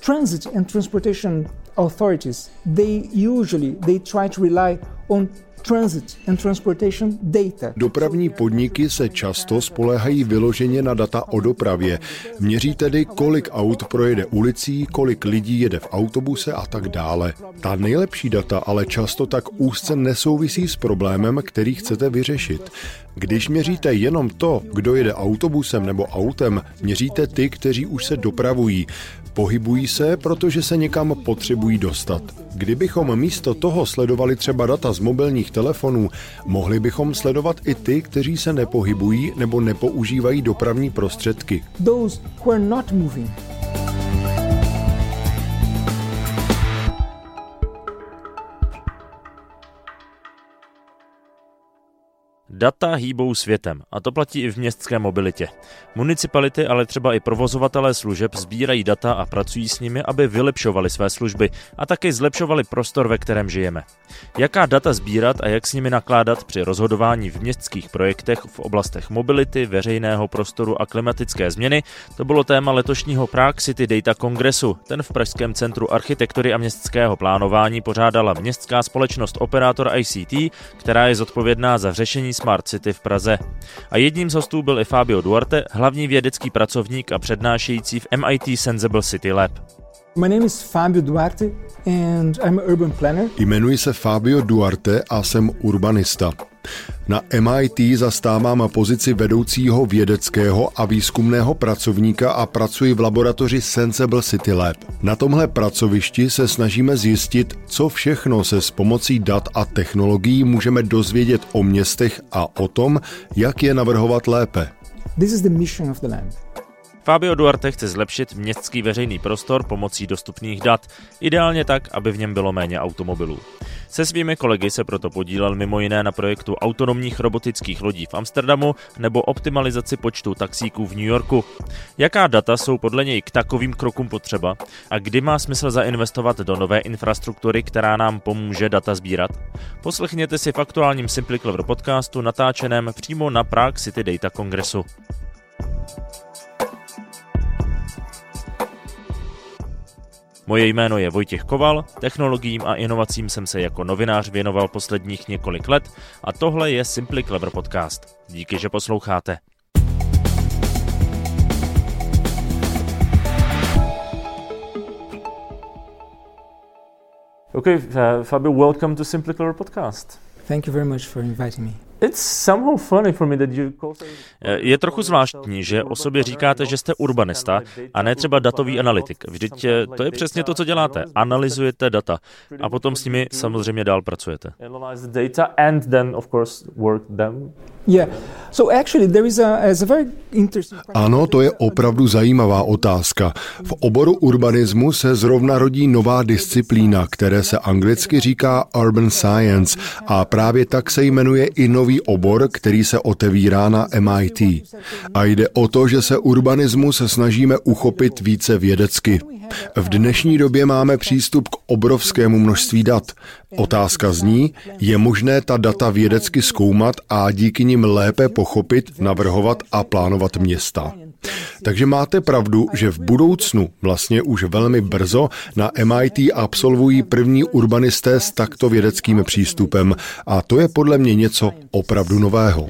Transit and transportation authorities, they usually they try to rely on transit and transportation data. Dopravní podniky se často spoléhají vyloženě na data o dopravě. Měří tedy, kolik aut projede ulicí, kolik lidí jede v autobuse a tak dále. Ta nejlepší data ale často tak úzce nesouvisí s problémem, který chcete vyřešit. Když měříte jenom to, kdo jede autobusem nebo autem, měříte ty, kteří už se dopravují. Pohybují se, protože se někam potřebují dostat. Kdybychom místo toho sledovali třeba data z mobilních telefonů, mohli bychom sledovat i ty, kteří se nepohybují nebo nepoužívají dopravní prostředky. Those who are not moving. Data hýbou světem a to platí i v městské mobilitě. Municipality, ale třeba i provozovatelé služeb sbírají data a pracují s nimi, aby vylepšovali své služby a také zlepšovali prostor, ve kterém žijeme. Jaká data sbírat a jak s nimi nakládat při rozhodování v městských projektech v oblastech mobility, veřejného prostoru a klimatické změny, to bylo téma letošního Prague City Data Kongresu. Ten v Pražském centru architektury a městského plánování pořádala městská společnost Operátor ICT, která je zodpovědná za řešení Smart City v Praze. A jedním z hostů byl i Fabio Duarte, hlavní vědecký pracovník a přednášející v MIT Sensible City Lab. My name is Fabio Duarte and I'm an urban planner. Jmenuji se Fabio Duarte a jsem urbanista. Na MIT zastávám pozici vedoucího vědeckého a výzkumného pracovníka a pracuji v laboratoři Sensible City Lab. Na tomhle pracovišti se snažíme zjistit, co všechno se s pomocí dat a technologií můžeme dozvědět o městech a o tom, jak je navrhovat lépe. This is the mission of the lab. Fabio Duarte chce zlepšit městský veřejný prostor pomocí dostupných dat, ideálně tak, aby v něm bylo méně automobilů. Se svými kolegy se proto podílel mimo jiné na projektu autonomních robotických lodí v Amsterdamu nebo optimalizaci počtu taxíků v New Yorku. Jaká data jsou podle něj k takovým krokům potřeba a kdy má smysl zainvestovat do nové infrastruktury, která nám pomůže data sbírat? Poslechněte si v aktuálním Simply Clever podcastu natáčeném přímo na Prague City Data Kongresu. Moje jméno je Vojtěch Koval, technologiím a inovacím jsem se jako novinář věnoval posledních několik let a tohle je Simply Clever Podcast. Díky, že posloucháte. Okay, uh, Fabio, welcome to Simply Clever Podcast. Thank you very much for inviting me. Je trochu zvláštní, že o sobě říkáte, že jste urbanista a ne třeba datový analytik. Vždyť eh, to je přesně to, co děláte. Analyzujete data a potom s nimi samozřejmě dál pracujete. Ano, to je opravdu zajímavá otázka. V oboru urbanismu se zrovna rodí nová disciplína, které se anglicky říká urban science a právě tak se jmenuje i nový obor, který se otevírá na MIT. A jde o to, že se urbanismu se snažíme uchopit více vědecky. V dnešní době máme přístup k obrovskému množství dat. Otázka zní, je možné ta data vědecky zkoumat a díky nim lépe pochopit, navrhovat a plánovat města. Takže máte pravdu, že v budoucnu, vlastně už velmi brzo, na MIT absolvují první urbanisté s takto vědeckým přístupem a to je podle mě něco opravdu nového.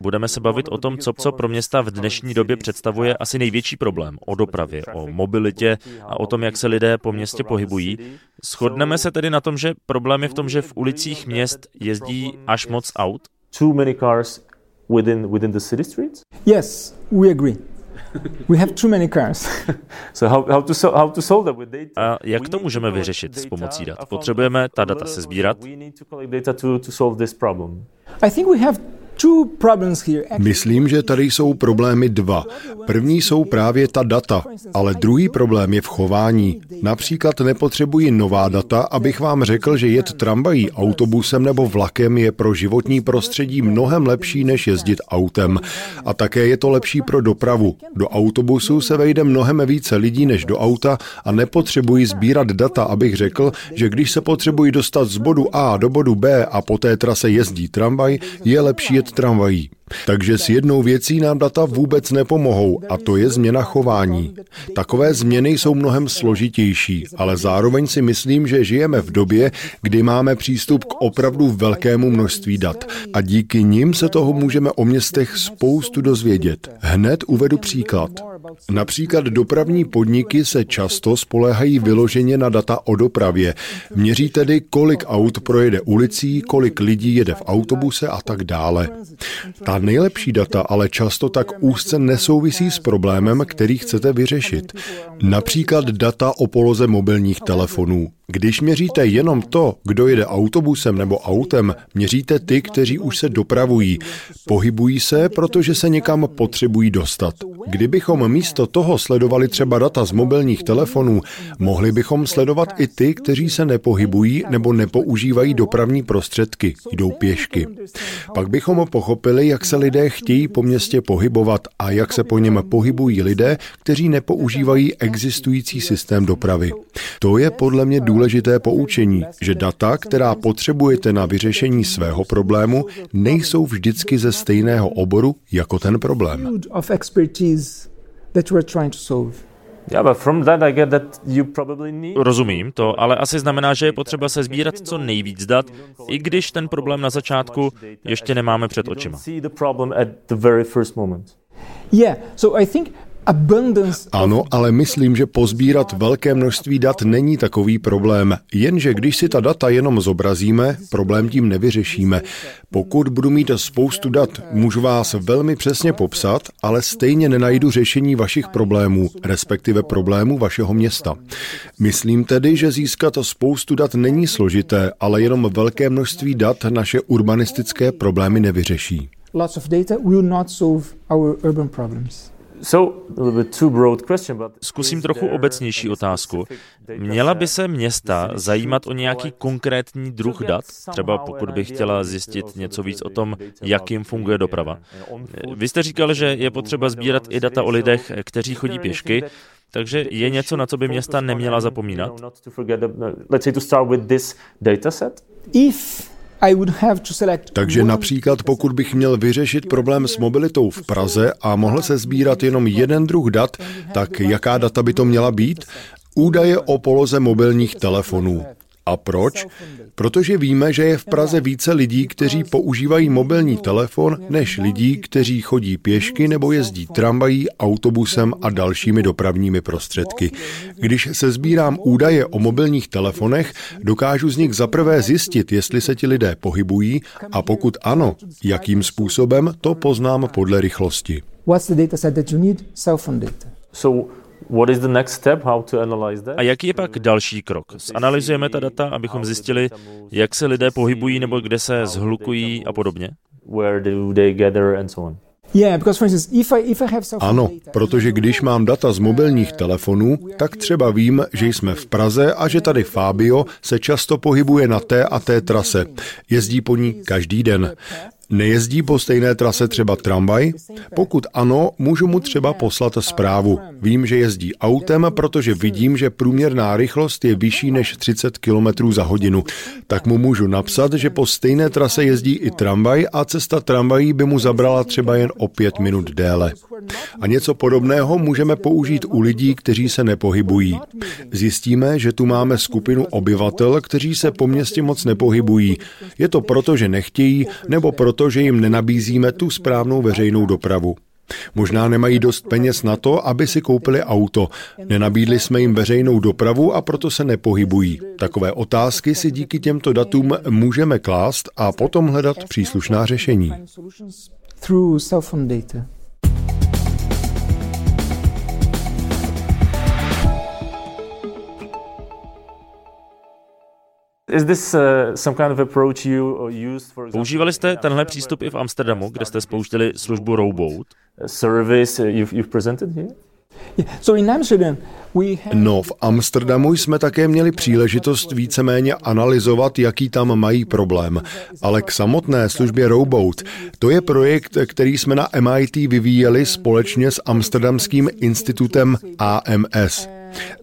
Budeme se bavit o tom, co, co pro města v dnešní době představuje asi největší problém. O dopravě, o mobilitě a o tom, jak se lidé po městě pohybují. Shodneme se tedy na tom, že problém je v tom, že v ulicích měst jezdí až moc aut? Too many cars within, within the city streets? Yes, we agree. We have too many cars. so how, how, to, how to solve that with data? A jak to můžeme vyřešit s pomocí dat? Potřebujeme ta data se sbírat. I think we have Myslím, že tady jsou problémy dva. První jsou právě ta data, ale druhý problém je v chování. Například nepotřebuji nová data, abych vám řekl, že jet tramvají, autobusem nebo vlakem je pro životní prostředí mnohem lepší, než jezdit autem. A také je to lepší pro dopravu. Do autobusu se vejde mnohem více lidí než do auta a nepotřebuji sbírat data, abych řekl, že když se potřebuji dostat z bodu A do bodu B a po té trase jezdí tramvaj, je lepší jet tramvají. Takže s jednou věcí nám data vůbec nepomohou a to je změna chování. Takové změny jsou mnohem složitější, ale zároveň si myslím, že žijeme v době, kdy máme přístup k opravdu velkému množství dat a díky nim se toho můžeme o městech spoustu dozvědět. Hned uvedu příklad. Například dopravní podniky se často spolehají vyloženě na data o dopravě. Měří tedy, kolik aut projede ulicí, kolik lidí jede v autobuse a tak dále. Ta nejlepší data ale často tak úzce nesouvisí s problémem, který chcete vyřešit. Například data o poloze mobilních telefonů. Když měříte jenom to, kdo jede autobusem nebo autem, měříte ty, kteří už se dopravují. Pohybují se, protože se někam potřebují dostat. Kdybychom místo toho sledovali třeba data z mobilních telefonů, mohli bychom sledovat i ty, kteří se nepohybují nebo nepoužívají dopravní prostředky, jdou pěšky. Pak bychom pochopili, jak se lidé chtějí po městě pohybovat a jak se po něm pohybují lidé, kteří nepoužívají existující systém dopravy. To je podle mě důležité poučení, že data, která potřebujete na vyřešení svého problému, nejsou vždycky ze stejného oboru jako ten problém. Rozumím to, ale asi znamená, že je potřeba se sbírat co nejvíc dat, i když ten problém na začátku ještě nemáme před očima. Yeah, so I think ano, ale myslím, že pozbírat velké množství dat není takový problém. Jenže když si ta data jenom zobrazíme, problém tím nevyřešíme. Pokud budu mít spoustu dat, můžu vás velmi přesně popsat, ale stejně nenajdu řešení vašich problémů, respektive problémů vašeho města. Myslím tedy, že získat spoustu dat není složité, ale jenom velké množství dat naše urbanistické problémy nevyřeší. Lots of data will not solve our urban problems. Zkusím trochu obecnější otázku. Měla by se města zajímat o nějaký konkrétní druh dat, třeba pokud by chtěla zjistit něco víc o tom, jak jim funguje doprava. Vy jste říkal, že je potřeba sbírat i data o lidech, kteří chodí pěšky, takže je něco, na co by města neměla zapomínat? If takže například pokud bych měl vyřešit problém s mobilitou v Praze a mohl se sbírat jenom jeden druh dat, tak jaká data by to měla být? Údaje o poloze mobilních telefonů. A proč? Protože víme, že je v Praze více lidí, kteří používají mobilní telefon, než lidí, kteří chodí pěšky nebo jezdí tramvají, autobusem a dalšími dopravními prostředky. Když se sbírám údaje o mobilních telefonech, dokážu z nich zaprvé zjistit, jestli se ti lidé pohybují a pokud ano, jakým způsobem, to poznám podle rychlosti. What's the data set that you need? Cell phone data. So a jaký je pak další krok? Zanalizujeme ta data, abychom zjistili, jak se lidé pohybují nebo kde se zhlukují a podobně? Ano, protože když mám data z mobilních telefonů, tak třeba vím, že jsme v Praze a že tady Fabio se často pohybuje na té a té trase. Jezdí po ní každý den. Nejezdí po stejné trase třeba tramvaj? Pokud ano, můžu mu třeba poslat zprávu. Vím, že jezdí autem, protože vidím, že průměrná rychlost je vyšší než 30 km za hodinu. Tak mu můžu napsat, že po stejné trase jezdí i tramvaj a cesta tramvají by mu zabrala třeba jen o pět minut déle. A něco podobného můžeme použít u lidí, kteří se nepohybují. Zjistíme, že tu máme skupinu obyvatel, kteří se po městě moc nepohybují. Je to proto, že nechtějí, nebo proto, že jim nenabízíme tu správnou veřejnou dopravu. Možná nemají dost peněz na to, aby si koupili auto. Nenabídli jsme jim veřejnou dopravu a proto se nepohybují. Takové otázky si díky těmto datům můžeme klást a potom hledat příslušná řešení. Používali jste tenhle přístup i v Amsterdamu, kde jste spouštěli službu Rowboat? Service you've, you've presented here? No, v Amsterdamu jsme také měli příležitost víceméně analyzovat, jaký tam mají problém. Ale k samotné službě Rowboat, to je projekt, který jsme na MIT vyvíjeli společně s Amsterdamským institutem AMS.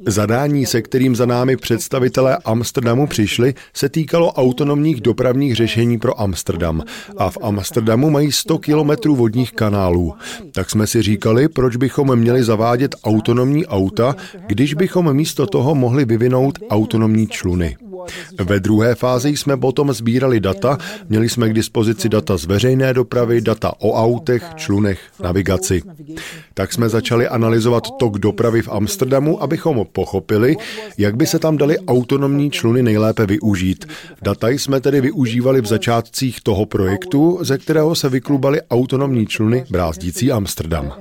Zadání, se kterým za námi představitelé Amsterdamu přišli, se týkalo autonomních dopravních řešení pro Amsterdam. A v Amsterdamu mají 100 kilometrů vodních kanálů. Tak jsme si říkali, proč bychom měli zavádět autonomní auta, když bychom místo toho mohli vyvinout autonomní čluny. Ve druhé fázi jsme potom sbírali data, měli jsme k dispozici data z veřejné dopravy, data o autech, člunech, navigaci. Tak jsme začali analyzovat tok dopravy v Amsterdamu, abychom pochopili, jak by se tam dali autonomní čluny nejlépe využít. Data jsme tedy využívali v začátcích toho projektu, ze kterého se vyklubaly autonomní čluny brázdící Amsterdam.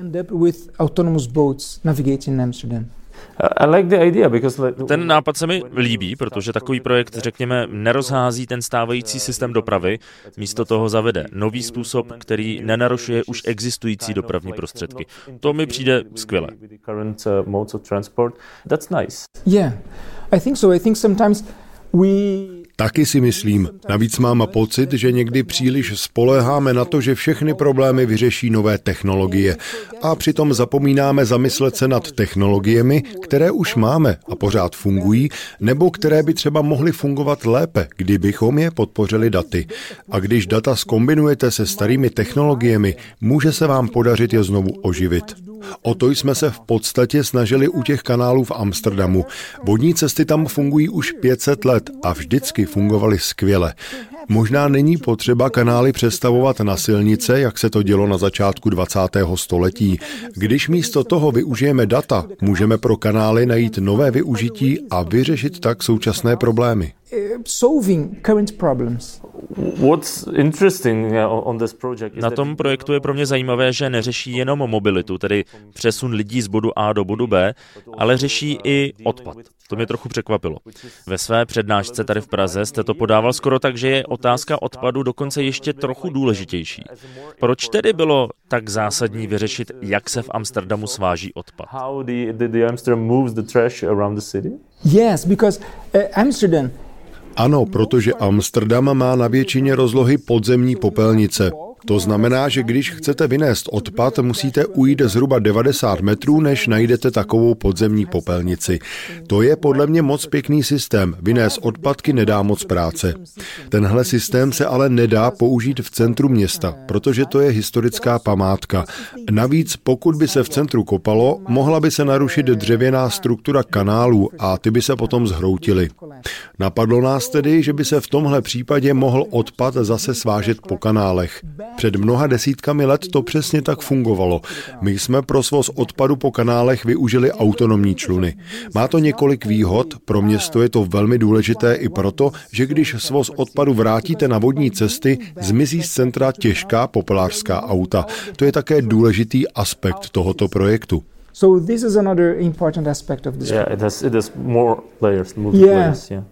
Ten nápad se mi líbí, protože takový projekt, řekněme, nerozhází ten stávající systém dopravy, místo toho zavede nový způsob, který nenarušuje už existující dopravní prostředky. To mi přijde skvěle. Yeah, I think so. I think sometimes we Taky si myslím. Navíc mám pocit, že někdy příliš spoleháme na to, že všechny problémy vyřeší nové technologie. A přitom zapomínáme zamyslet se nad technologiemi, které už máme a pořád fungují, nebo které by třeba mohly fungovat lépe, kdybychom je podpořili daty. A když data skombinujete se starými technologiemi, může se vám podařit je znovu oživit. O to jsme se v podstatě snažili u těch kanálů v Amsterdamu. Vodní cesty tam fungují už 500 let a vždycky fungovaly skvěle. Možná není potřeba kanály přestavovat na silnice, jak se to dělo na začátku 20. století. Když místo toho využijeme data, můžeme pro kanály najít nové využití a vyřešit tak současné problémy. Na tom projektu je pro mě zajímavé, že neřeší jenom mobilitu, tedy přesun lidí z bodu A do bodu B, ale řeší i odpad. To mě trochu překvapilo. Ve své přednášce tady v Praze jste to podával skoro tak, že je otázka odpadu dokonce ještě trochu důležitější. Proč tedy bylo tak zásadní vyřešit, jak se v Amsterdamu sváží odpad? Yes, because Amsterdam ano, protože Amsterdam má na většině rozlohy podzemní popelnice. To znamená, že když chcete vynést odpad, musíte ujít zhruba 90 metrů, než najdete takovou podzemní popelnici. To je podle mě moc pěkný systém. Vynést odpadky nedá moc práce. Tenhle systém se ale nedá použít v centru města, protože to je historická památka. Navíc, pokud by se v centru kopalo, mohla by se narušit dřevěná struktura kanálů a ty by se potom zhroutily. Napadlo nás tedy, že by se v tomhle případě mohl odpad zase svážet po kanálech. Před mnoha desítkami let to přesně tak fungovalo. My jsme pro svoz odpadu po kanálech využili autonomní čluny. Má to několik výhod, pro město je to velmi důležité i proto, že když svoz odpadu vrátíte na vodní cesty, zmizí z centra těžká popelářská auta. To je také důležitý aspekt tohoto projektu. So this is another important aspect of this. Yeah, it has, it has more layers, multiple yeah. layers, yeah.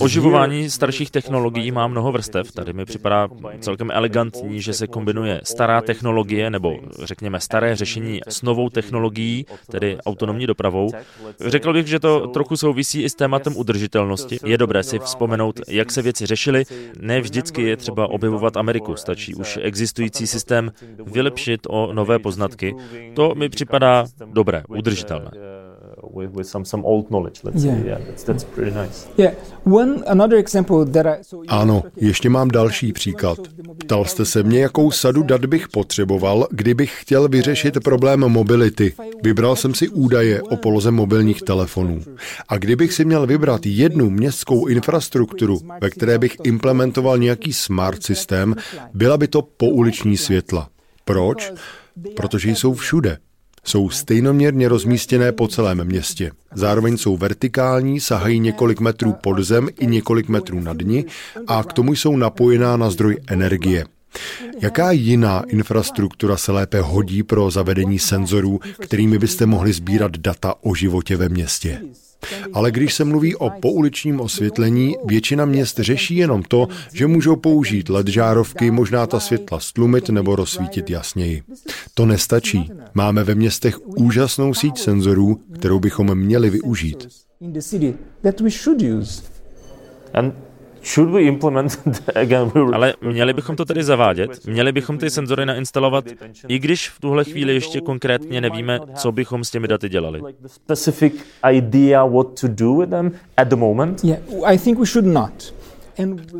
Oživování starších technologií má mnoho vrstev. Tady mi připadá celkem elegantní, že se kombinuje stará technologie nebo řekněme staré řešení s novou technologií, tedy autonomní dopravou. Řekl bych, že to trochu souvisí i s tématem udržitelnosti. Je dobré si vzpomenout, jak se věci řešily. Ne vždycky je třeba objevovat Ameriku, stačí už existující systém vylepšit o nové poznatky. To mi připadá dobré, udržitelné with, with some, some old knowledge, let's yeah. say. Yeah, that's, that's pretty nice. Yeah. One, another example that I, so ano, ještě mám další příklad. Ptal jste se mě, jakou sadu dat bych potřeboval, kdybych chtěl vyřešit problém mobility. Vybral jsem si údaje o poloze mobilních telefonů. A kdybych si měl vybrat jednu městskou infrastrukturu, ve které bych implementoval nějaký smart systém, byla by to pouliční světla. Proč? Protože jsou všude. Jsou stejnoměrně rozmístěné po celém městě. Zároveň jsou vertikální, sahají několik metrů pod zem i několik metrů nad ní a k tomu jsou napojená na zdroj energie. Jaká jiná infrastruktura se lépe hodí pro zavedení senzorů, kterými byste mohli sbírat data o životě ve městě? Ale když se mluví o pouličním osvětlení, většina měst řeší jenom to, že můžou použít LED žárovky, možná ta světla stlumit nebo rozsvítit jasněji. To nestačí. Máme ve městech úžasnou síť senzorů, kterou bychom měli využít. Ale měli bychom to tedy zavádět? Měli bychom ty senzory nainstalovat, i když v tuhle chvíli ještě konkrétně nevíme, co bychom s těmi daty dělali?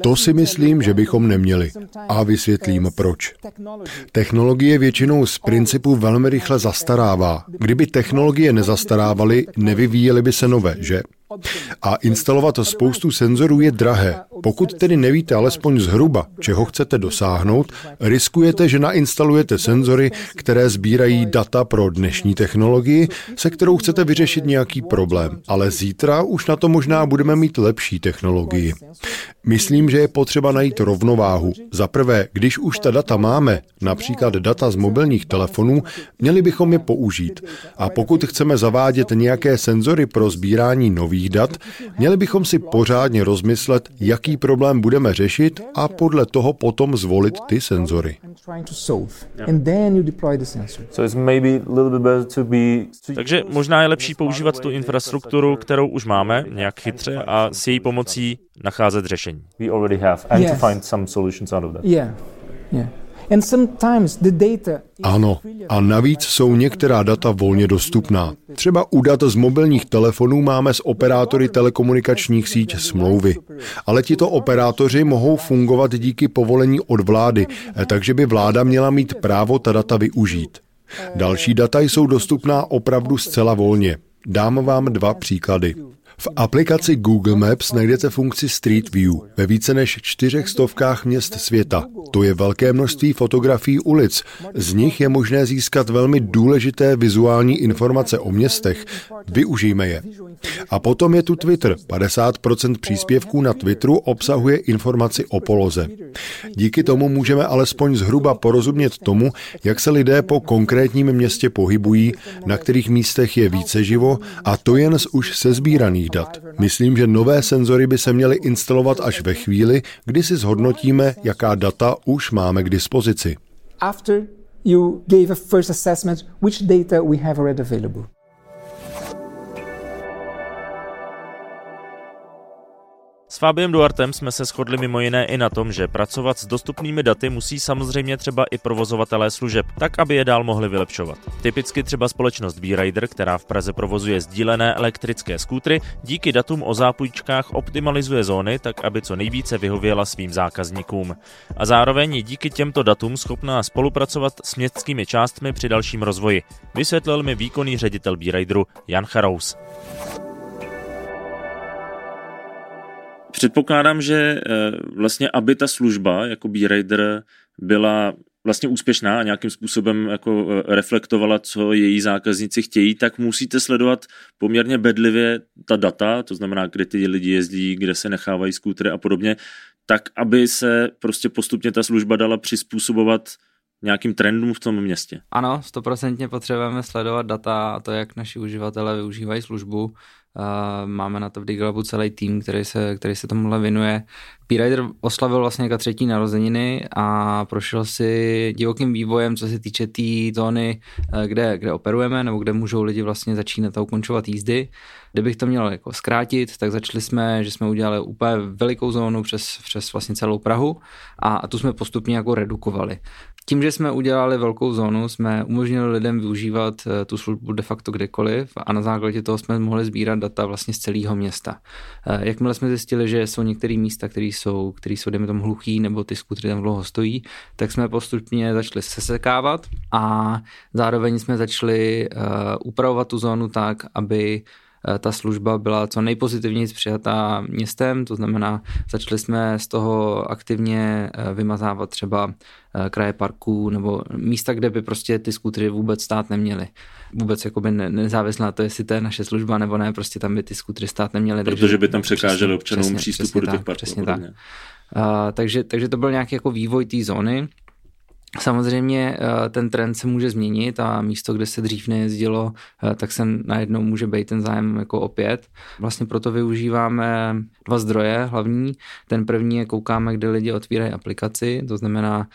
To si myslím, že bychom neměli. A vysvětlím proč. Technologie většinou z principu velmi rychle zastarává. Kdyby technologie nezastarávaly, nevyvíjely by se nové, že? A instalovat spoustu senzorů je drahé. Pokud tedy nevíte alespoň zhruba, čeho chcete dosáhnout, riskujete, že nainstalujete senzory, které sbírají data pro dnešní technologii, se kterou chcete vyřešit nějaký problém. Ale zítra už na to možná budeme mít lepší technologii. Myslím, že je potřeba najít rovnováhu. Za prvé, když už ta data máme, například data z mobilních telefonů, měli bychom je použít. A pokud chceme zavádět nějaké senzory pro sbírání nových dat, měli bychom si pořádně rozmyslet, jaký problém budeme řešit a podle toho potom zvolit ty senzory. Takže možná je lepší používat tu infrastrukturu, kterou už máme, nějak chytře a s její pomocí nacházet řešení. We already have and yes. to find some solutions out of that. Yeah. Yeah. Ano, a navíc jsou některá data volně dostupná. Třeba u dat z mobilních telefonů máme s operátory telekomunikačních síť smlouvy. Ale tito operátoři mohou fungovat díky povolení od vlády, takže by vláda měla mít právo ta data využít. Další data jsou dostupná opravdu zcela volně. Dám vám dva příklady. V aplikaci Google Maps najdete funkci Street View ve více než čtyřech stovkách měst světa. To je velké množství fotografií ulic. Z nich je možné získat velmi důležité vizuální informace o městech. Využijme je. A potom je tu Twitter. 50% příspěvků na Twitteru obsahuje informaci o poloze. Díky tomu můžeme alespoň zhruba porozumět tomu, jak se lidé po konkrétním městě pohybují, na kterých místech je více živo, a to jen z už sezbíraných dat. Myslím, že nové senzory by se měly instalovat až ve chvíli, kdy si zhodnotíme, jaká data už máme k dispozici. After you gave a first assessment, which data we have already available. Fabiem Duartem jsme se shodli mimo jiné i na tom, že pracovat s dostupnými daty musí samozřejmě třeba i provozovatelé služeb, tak aby je dál mohli vylepšovat. Typicky třeba společnost B-Rider, která v Praze provozuje sdílené elektrické skútry, díky datům o zápůjčkách optimalizuje zóny tak, aby co nejvíce vyhověla svým zákazníkům. A zároveň je díky těmto datům schopná spolupracovat s městskými částmi při dalším rozvoji, vysvětlil mi výkonný ředitel B-Rideru Jan Charous. Předpokládám, že eh, vlastně, aby ta služba jako B-Rider byla vlastně úspěšná a nějakým způsobem jako eh, reflektovala, co její zákazníci chtějí, tak musíte sledovat poměrně bedlivě ta data, to znamená, kde ty lidi jezdí, kde se nechávají skútry a podobně, tak aby se prostě postupně ta služba dala přizpůsobovat nějakým trendům v tom městě. Ano, stoprocentně potřebujeme sledovat data a to, jak naši uživatelé využívají službu máme na to v Digalabu celý tým, který se, který se tomuhle věnuje. P-Rider oslavil vlastně jako třetí narozeniny a prošel si divokým vývojem, co se týče té tý zóny, eh, kde, kde operujeme, nebo kde můžou lidi vlastně začínat a ukončovat jízdy. Kdybych to měl jako zkrátit, tak začali jsme, že jsme udělali úplně velikou zónu přes, přes vlastně celou Prahu a, a tu jsme postupně jako redukovali. Tím, že jsme udělali velkou zónu, jsme umožnili lidem využívat eh, tu službu de facto kdekoliv a na základě toho jsme mohli sbírat data vlastně z celého města. Eh, jakmile jsme zjistili, že jsou některé místa, které jsou, které jsou dejme tomu hluchý nebo ty skutry tam dlouho stojí, tak jsme postupně začali sesekávat a zároveň jsme začali uh, upravovat tu zónu tak, aby Eh, ta služba byla co nejpozitivněji přijatá městem, to znamená, začali jsme z toho aktivně eh, vymazávat třeba eh, kraje parků nebo místa, kde by prostě ty skutry vůbec stát neměly. Vůbec jakoby nezávisle na to, jestli to je naše služba nebo ne, prostě tam by ty skutry stát neměly. Protože takže, by tam překážely občanům přesně, přístupu přesně do těch parků. Přesně tak. Uh, takže, takže to byl nějaký jako vývoj té zóny Samozřejmě eh, ten trend se může změnit a místo, kde se dřív nejezdilo, eh, tak se najednou může být ten zájem jako opět. Vlastně proto využíváme dva zdroje hlavní. Ten první je koukáme, kde lidi otvírají aplikaci, to znamená,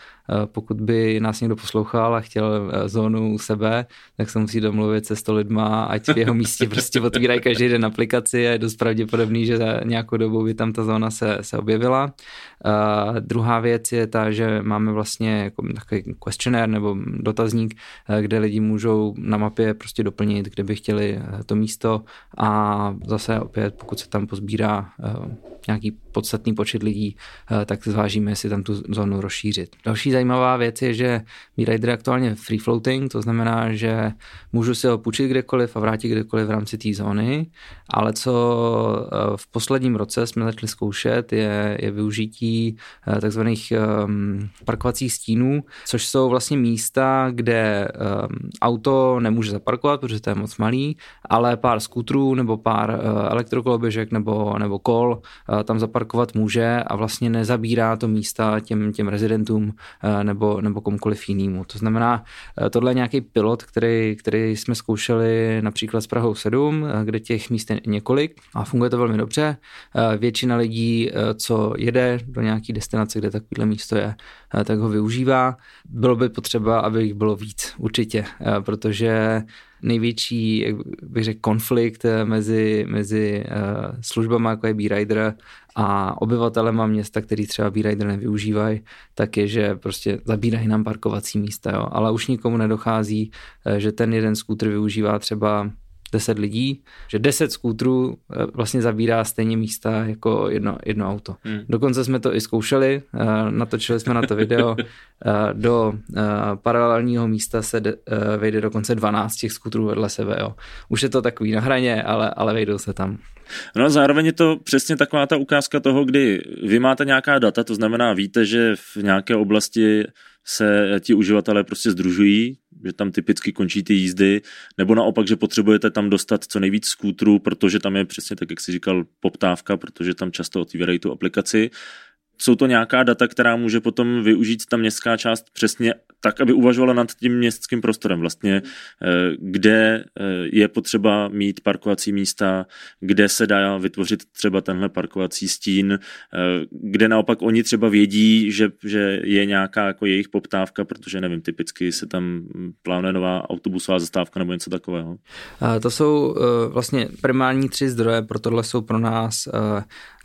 pokud by nás někdo poslouchal a chtěl zónu u sebe, tak se musí domluvit se sto lidma, ať v jeho místě prostě otvírají každý den aplikaci a je dost pravděpodobný, že za nějakou dobu by tam ta zóna se, se objevila. Uh, druhá věc je ta, že máme vlastně jako takový questionnaire nebo dotazník, kde lidi můžou na mapě prostě doplnit, kde by chtěli to místo a zase opět, pokud se tam pozbírá uh, nějaký podstatný počet lidí, uh, tak zvážíme, jestli tam tu zónu rozšířit. Další zajímavá věc je, že B-Rider je aktuálně free floating, to znamená, že můžu si ho půjčit kdekoliv a vrátit kdekoliv v rámci té zóny, ale co uh, v posledním roce jsme začali zkoušet, je, je využití Eh, takzvaných ehm, parkovacích stínů, což jsou vlastně místa, kde ehm, auto nemůže zaparkovat, protože to je moc malý, ale pár skutrů nebo pár eh, elektrokoloběžek nebo, nebo kol eh, tam zaparkovat může a vlastně nezabírá to místa těm, těm rezidentům nebo, nebo komukoliv jinému. To znamená, tohle je nějaký pilot, který, který jsme zkoušeli například s Prahou 7, kde těch míst je několik a funguje to velmi dobře. Většina lidí, co jede do nějaký destinace, kde takovýhle místo je, eh, tak ho využívá. Bylo by potřeba, aby jich bylo víc, určitě, eh, protože největší, jak bych řekl, konflikt eh, mezi, mezi službama, jako je B-Rider a obyvatelema města, který třeba B-Rider nevyužívají, tak je, že prostě zabírají nám parkovací místa, jo. ale už nikomu nedochází, že ten jeden skútr využívá třeba 10 lidí, že 10 skútrů eh, vlastně zabírá stejně místa jako jedno, jedno auto. Hmm. Dokonce jsme to i zkoušeli, eh, natočili jsme na to video, eh, do paralelního místa se vejde dokonce 12 těch skútrů vedle sebe. Jo. Už je to takový na hraně, ale, ale vejdou se tam. No a zároveň je to přesně taková ta ukázka toho, kdy vy máte nějaká data, to znamená víte, že v nějaké oblasti se ti uživatelé prostě združují, že tam typicky končí ty jízdy, nebo naopak, že potřebujete tam dostat co nejvíc skútrů, protože tam je přesně tak, jak si říkal, poptávka, protože tam často otvírají tu aplikaci. Jsou to nějaká data, která může potom využít ta městská část přesně tak, aby uvažovala nad tím městským prostorem vlastně, eh, kde eh, je potřeba mít parkovací místa, kde se dá vytvořit třeba tenhle parkovací stín, eh, kde naopak oni třeba vědí, že, že je nějaká jako jejich poptávka, protože nevím, typicky se tam plánuje nová autobusová zastávka nebo něco takového. To jsou vlastně primární tři zdroje, pro tohle jsou pro nás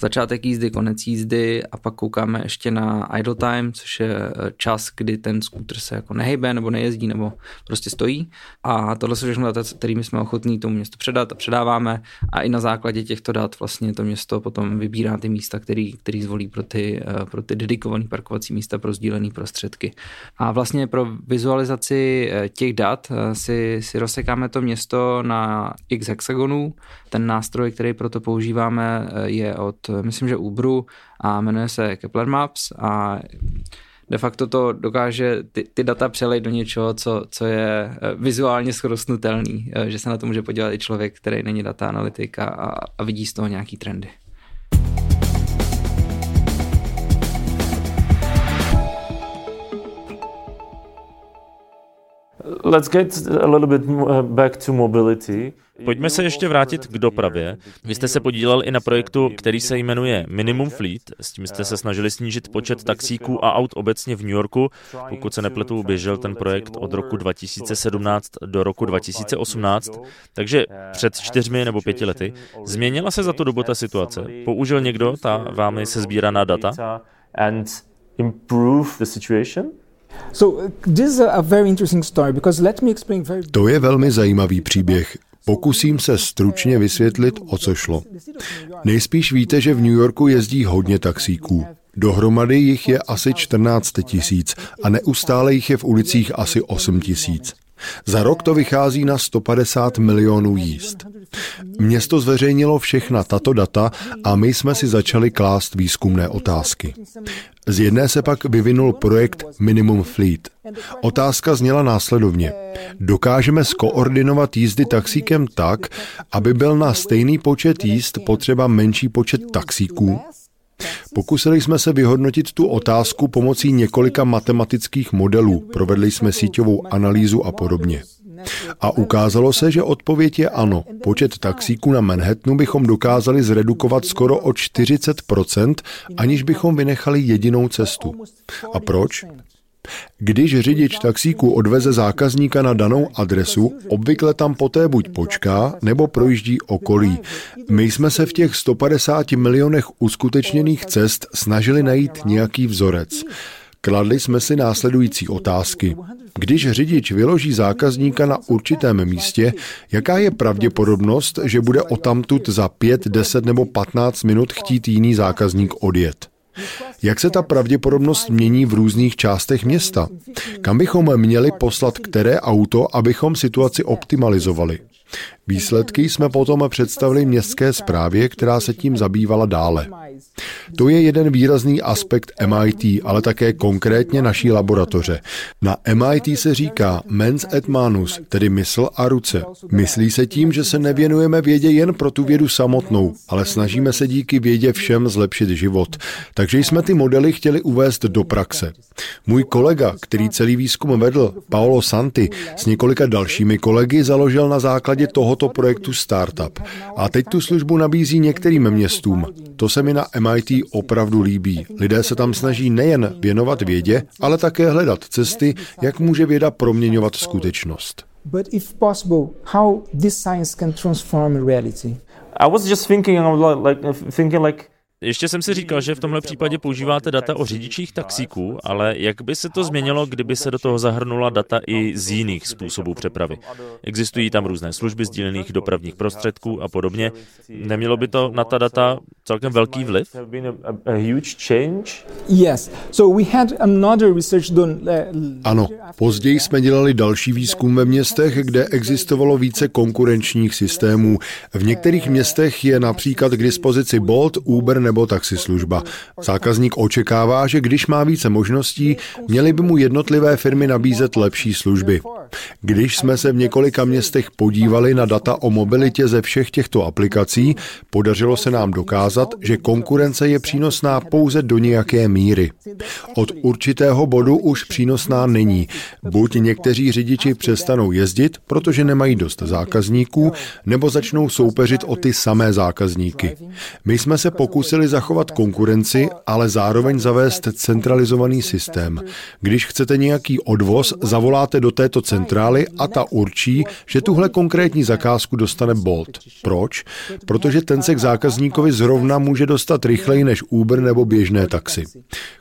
začátek jízdy, konec jízdy a pak koukáme ještě na idle time, což je čas, kdy ten skútr se jako nehejbe nebo nejezdí nebo prostě stojí. A tohle jsou všechno data, kterými jsme ochotní tomu městu předat a předáváme a i na základě těchto dat vlastně to město potom vybírá ty místa, který, který zvolí pro ty, eh, pro ty dedikované parkovací místa pro sdílené prostředky. A vlastně pro vizualizaci eh, těch dat si, si rozsekáme to město na x hexagonů. Ten nástroj, který pro to používáme, je od myslím, že Uberu a jmenuje se Kepler Maps a de facto to dokáže ty, ty data přelejt do něčeho, co, co je eh, vizuálně schrostnutelný, eh, že se na to může podívat i člověk, který není data analytika a, a vidí z toho nějaký trendy. Let's get a little bit back to mobility. Pojďme se ještě vrátit k dopravě. Vy jste se podílel i na projektu, který se jmenuje Minimum Fleet. S tím jste se snažili snížit počet taxíků a aut obecně v New Yorku. Pokud se nepletu, běžel ten projekt od roku 2017 do roku 2018, takže před čtyřmi nebo pěti lety. Změnila se za tu dobu ta situace? Použil někdo ta vámi se sbíraná data? And improve the situation? To je velmi zajímavý příběh. Pokusím se stručně vysvětlit, o co šlo. Nejspíš víte, že v New Yorku jezdí hodně taxíků. Dohromady jich je asi 14 tisíc a neustále jich je v ulicích asi 8 tisíc. Za rok to vychází na 150 milionů jízd. Město zveřejnilo všechna tato data a my jsme si začali klást výzkumné otázky. Z jedné se pak vyvinul projekt Minimum Fleet. Otázka zněla následovně. Dokážeme skoordinovat jízdy taxíkem tak, aby byl na stejný počet jízd potřeba menší počet taxíků? Pokusili jsme se vyhodnotit tu otázku pomocí několika matematických modelů, provedli jsme síťovou analýzu a podobně. A ukázalo se, že odpověď je ano. Počet taxíků na Manhattanu bychom dokázali zredukovat skoro o 40%, aniž bychom vynechali jedinou cestu. A proč? Když řidič taxíku odveze zákazníka na danou adresu, obvykle tam poté buď počká, nebo projíždí okolí. My jsme se v těch 150 milionech uskutečněných cest snažili najít nějaký vzorec. Kladli jsme si následující otázky. Když řidič vyloží zákazníka na určitém místě, jaká je pravděpodobnost, že bude odtamtud za 5, 10 nebo 15 minut chtít jiný zákazník odjet? Jak se ta pravděpodobnost mění v různých částech města? Kam bychom měli poslat které auto, abychom situaci optimalizovali? Výsledky jsme potom představili městské správě, která se tím zabývala dále. To je jeden výrazný aspekt MIT, ale také konkrétně naší laboratoře. Na MIT se říká mens et manus, tedy mysl a ruce. Myslí se tím, že se nevěnujeme vědě jen pro tu vědu samotnou, ale snažíme se díky vědě všem zlepšit život. Takže jsme ty modely chtěli uvést do praxe. Můj kolega, který celý výzkum vedl, Paolo Santi, s několika dalšími kolegy založil na základě tohoto projektu startup. A teď tu službu nabízí některým městům. To se mi na MIT opravdu líbí. Lidé se tam snaží nejen věnovat vědě, ale také hledat cesty, jak může věda proměňovat skutečnost. But if possible, how this science can transform reality? I was just thinking like thinking like ještě jsem si říkal, že v tomhle případě používáte data o řidičích taxíků, ale jak by se to změnilo, kdyby se do toho zahrnula data i z jiných způsobů přepravy? Existují tam různé služby sdílených dopravních prostředků a podobně. Nemělo by to na ta data celkem velký vliv? Ano, později jsme dělali další výzkum ve městech, kde existovalo více konkurenčních systémů. V některých městech je například k dispozici Bolt, Uber nebo taxislužba. Zákazník očekává, že když má více možností, měly by mu jednotlivé firmy nabízet lepší služby. Když jsme se v několika městech podívali na data o mobilitě ze všech těchto aplikací, podařilo se nám dokázat, že konkurence je přínosná pouze do nějaké míry. Od určitého bodu už přínosná není. Buď někteří řidiči přestanou jezdit, protože nemají dost zákazníků, nebo začnou soupeřit o ty samé zákazníky. My jsme se pokusili zachovat konkurenci, ale zároveň zavést centralizovaný systém. Když chcete nějaký odvoz, zavoláte do této centrály centrály a ta určí, že tuhle konkrétní zakázku dostane Bolt. Proč? Protože ten se k zákazníkovi zrovna může dostat rychleji než Uber nebo běžné taxi.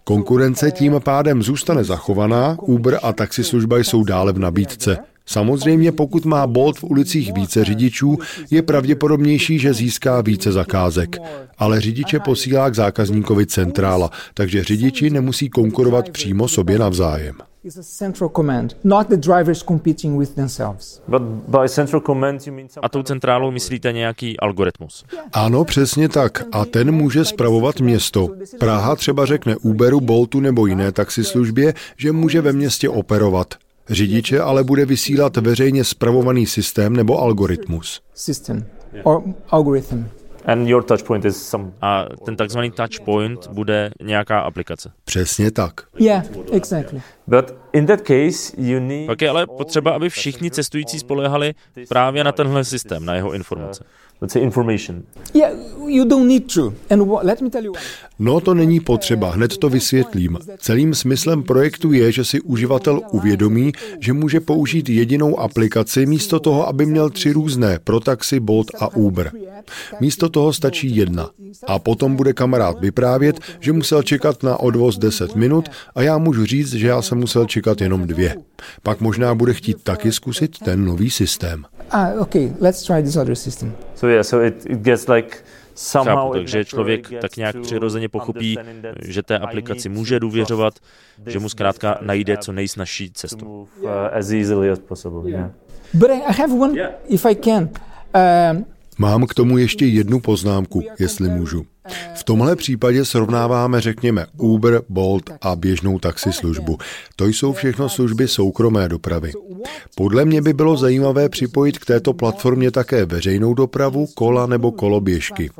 Konkurence tím pádem zůstane zachovaná, Uber a taxislužba jsou dále v nabídce. Samozřejmě, pokud má Bolt v ulicích více řidičů, je pravděpodobnější, že získá více zakázek. Ale řidiče posílá k zákazníkovi centrála, takže řidiči nemusí konkurovat přímo sobě navzájem. A tou centrálou myslíte nějaký algoritmus? Ano, přesně tak. A ten může spravovat město. Praha třeba řekne Uberu, Boltu nebo jiné taxislužbě, že může ve městě operovat. Řidiče ale bude vysílat veřejně spravovaný systém nebo algoritmus. System or algorithm. And your touch point is some... A ten takzvaný touch point bude nějaká aplikace. Přesně tak. Yeah, exactly. But in that case, you need Pak je ale potřeba, aby všichni cestující spolehali právě na tenhle systém, na jeho informace. Let's say information. Yeah, you don't need to. And let me tell you No to není potřeba, hned to vysvětlím. Celým smyslem projektu je, že si uživatel uvědomí, že může použít jedinou aplikaci místo toho, aby měl tři různé pro taxi, Bolt a Uber. Místo toho stačí jedna. A potom bude kamarád vyprávět, že musel čekat na odvoz 10 minut a já můžu říct, že já jsem musel čekat jenom dvě. Pak možná bude chtít taky zkusit ten nový systém. Ah, okay, let's try this other system. So yeah, so it, it gets like Chápu, takže člověk tak nějak přirozeně pochopí, že té aplikaci může důvěřovat, že mu zkrátka najde co nejsnažší cestu. Uh, as easily as possible, yeah. But I have one, if I can. Um, Mám k tomu ještě jednu poznámku, jestli můžu. V tomhle případě srovnáváme, řekněme, Uber, Bolt a běžnou taxislužbu. To jsou všechno služby soukromé dopravy. Podle mě by bylo zajímavé připojit k této platformě také veřejnou dopravu, kola nebo koloběžky.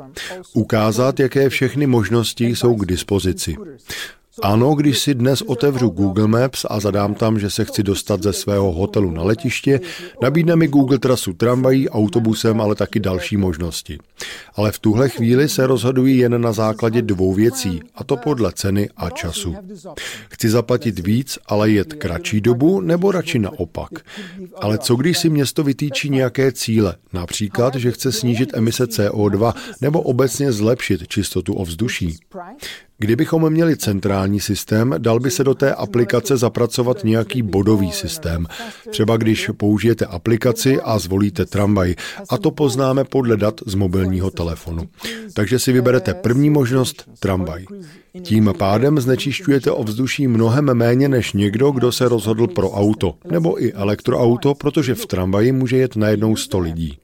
Ukázat, jaké všechny možnosti jsou k dispozici. Ano, když si dnes otevřu Google Maps a zadám tam, že se chci dostat ze svého hotelu na letiště, nabídne mi Google trasu tramvají, autobusem, ale taky další možnosti. Ale v tuhle chvíli se rozhodují jen na základě dvou věcí, a to podle ceny a času. Chci zaplatit víc, ale jet kratší dobu, nebo radši naopak. Ale co když si město vytýčí nějaké cíle, například, že chce snížit emise CO2 nebo obecně zlepšit čistotu ovzduší? Kdybychom měli centrální systém, dal by se do té aplikace zapracovat nějaký bodový systém. Třeba když použijete aplikaci a zvolíte tramvaj. A to poznáme podle dat z mobilního telefonu. Takže si vyberete první možnost tramvaj. Tím pádem znečišťujete ovzduší mnohem méně než někdo, kdo se rozhodl pro auto, nebo i elektroauto, protože v tramvaji může jet najednou 100 lidí.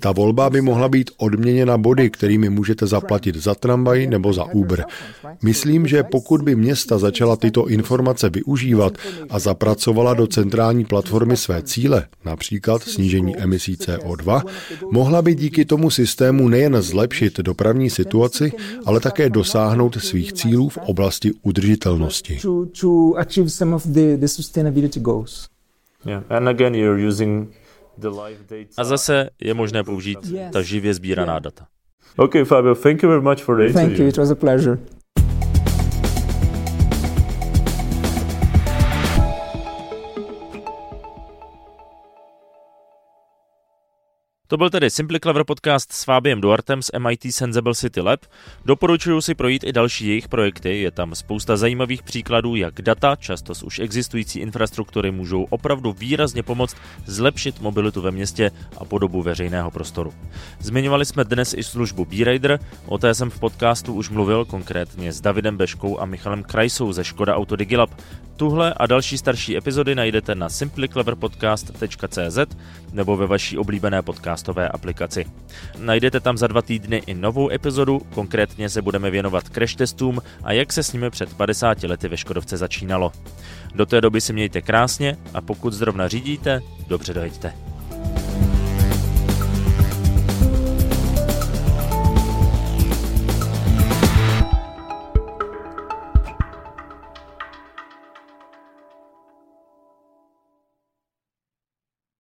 Ta volba by mohla být odměněna body, kterými můžete zaplatit za tramvaj nebo za Uber. Myslím, že pokud by města začala tyto informace využívat a zapracovala do centrální platformy své cíle, například snížení emisí CO2, mohla by díky tomu systému nejen zlepšit dopravní situaci, ale také dosáhnout svých cílů v oblasti udržitelnosti. Yeah, and again you're using a zase je možné použít ta živě sbíraná data. Okay, Fabio, thank you very much for the interview. Thank you, it was a pleasure. To byl tedy Simply Clever podcast s Fabiem Duartem z MIT Sensible City Lab. Doporučuji si projít i další jejich projekty, je tam spousta zajímavých příkladů, jak data, často z už existující infrastruktury, můžou opravdu výrazně pomoct zlepšit mobilitu ve městě a podobu veřejného prostoru. Zmiňovali jsme dnes i službu B-Rider, o té jsem v podcastu už mluvil konkrétně s Davidem Beškou a Michalem Krajsou ze Škoda Auto Digilab. Tuhle a další starší epizody najdete na simplycleverpodcast.cz nebo ve vaší oblíbené podcastové aplikaci. Najdete tam za dva týdny i novou epizodu, konkrétně se budeme věnovat crash testům a jak se s nimi před 50 lety ve Škodovce začínalo. Do té doby si mějte krásně a pokud zrovna řídíte, dobře dojeďte.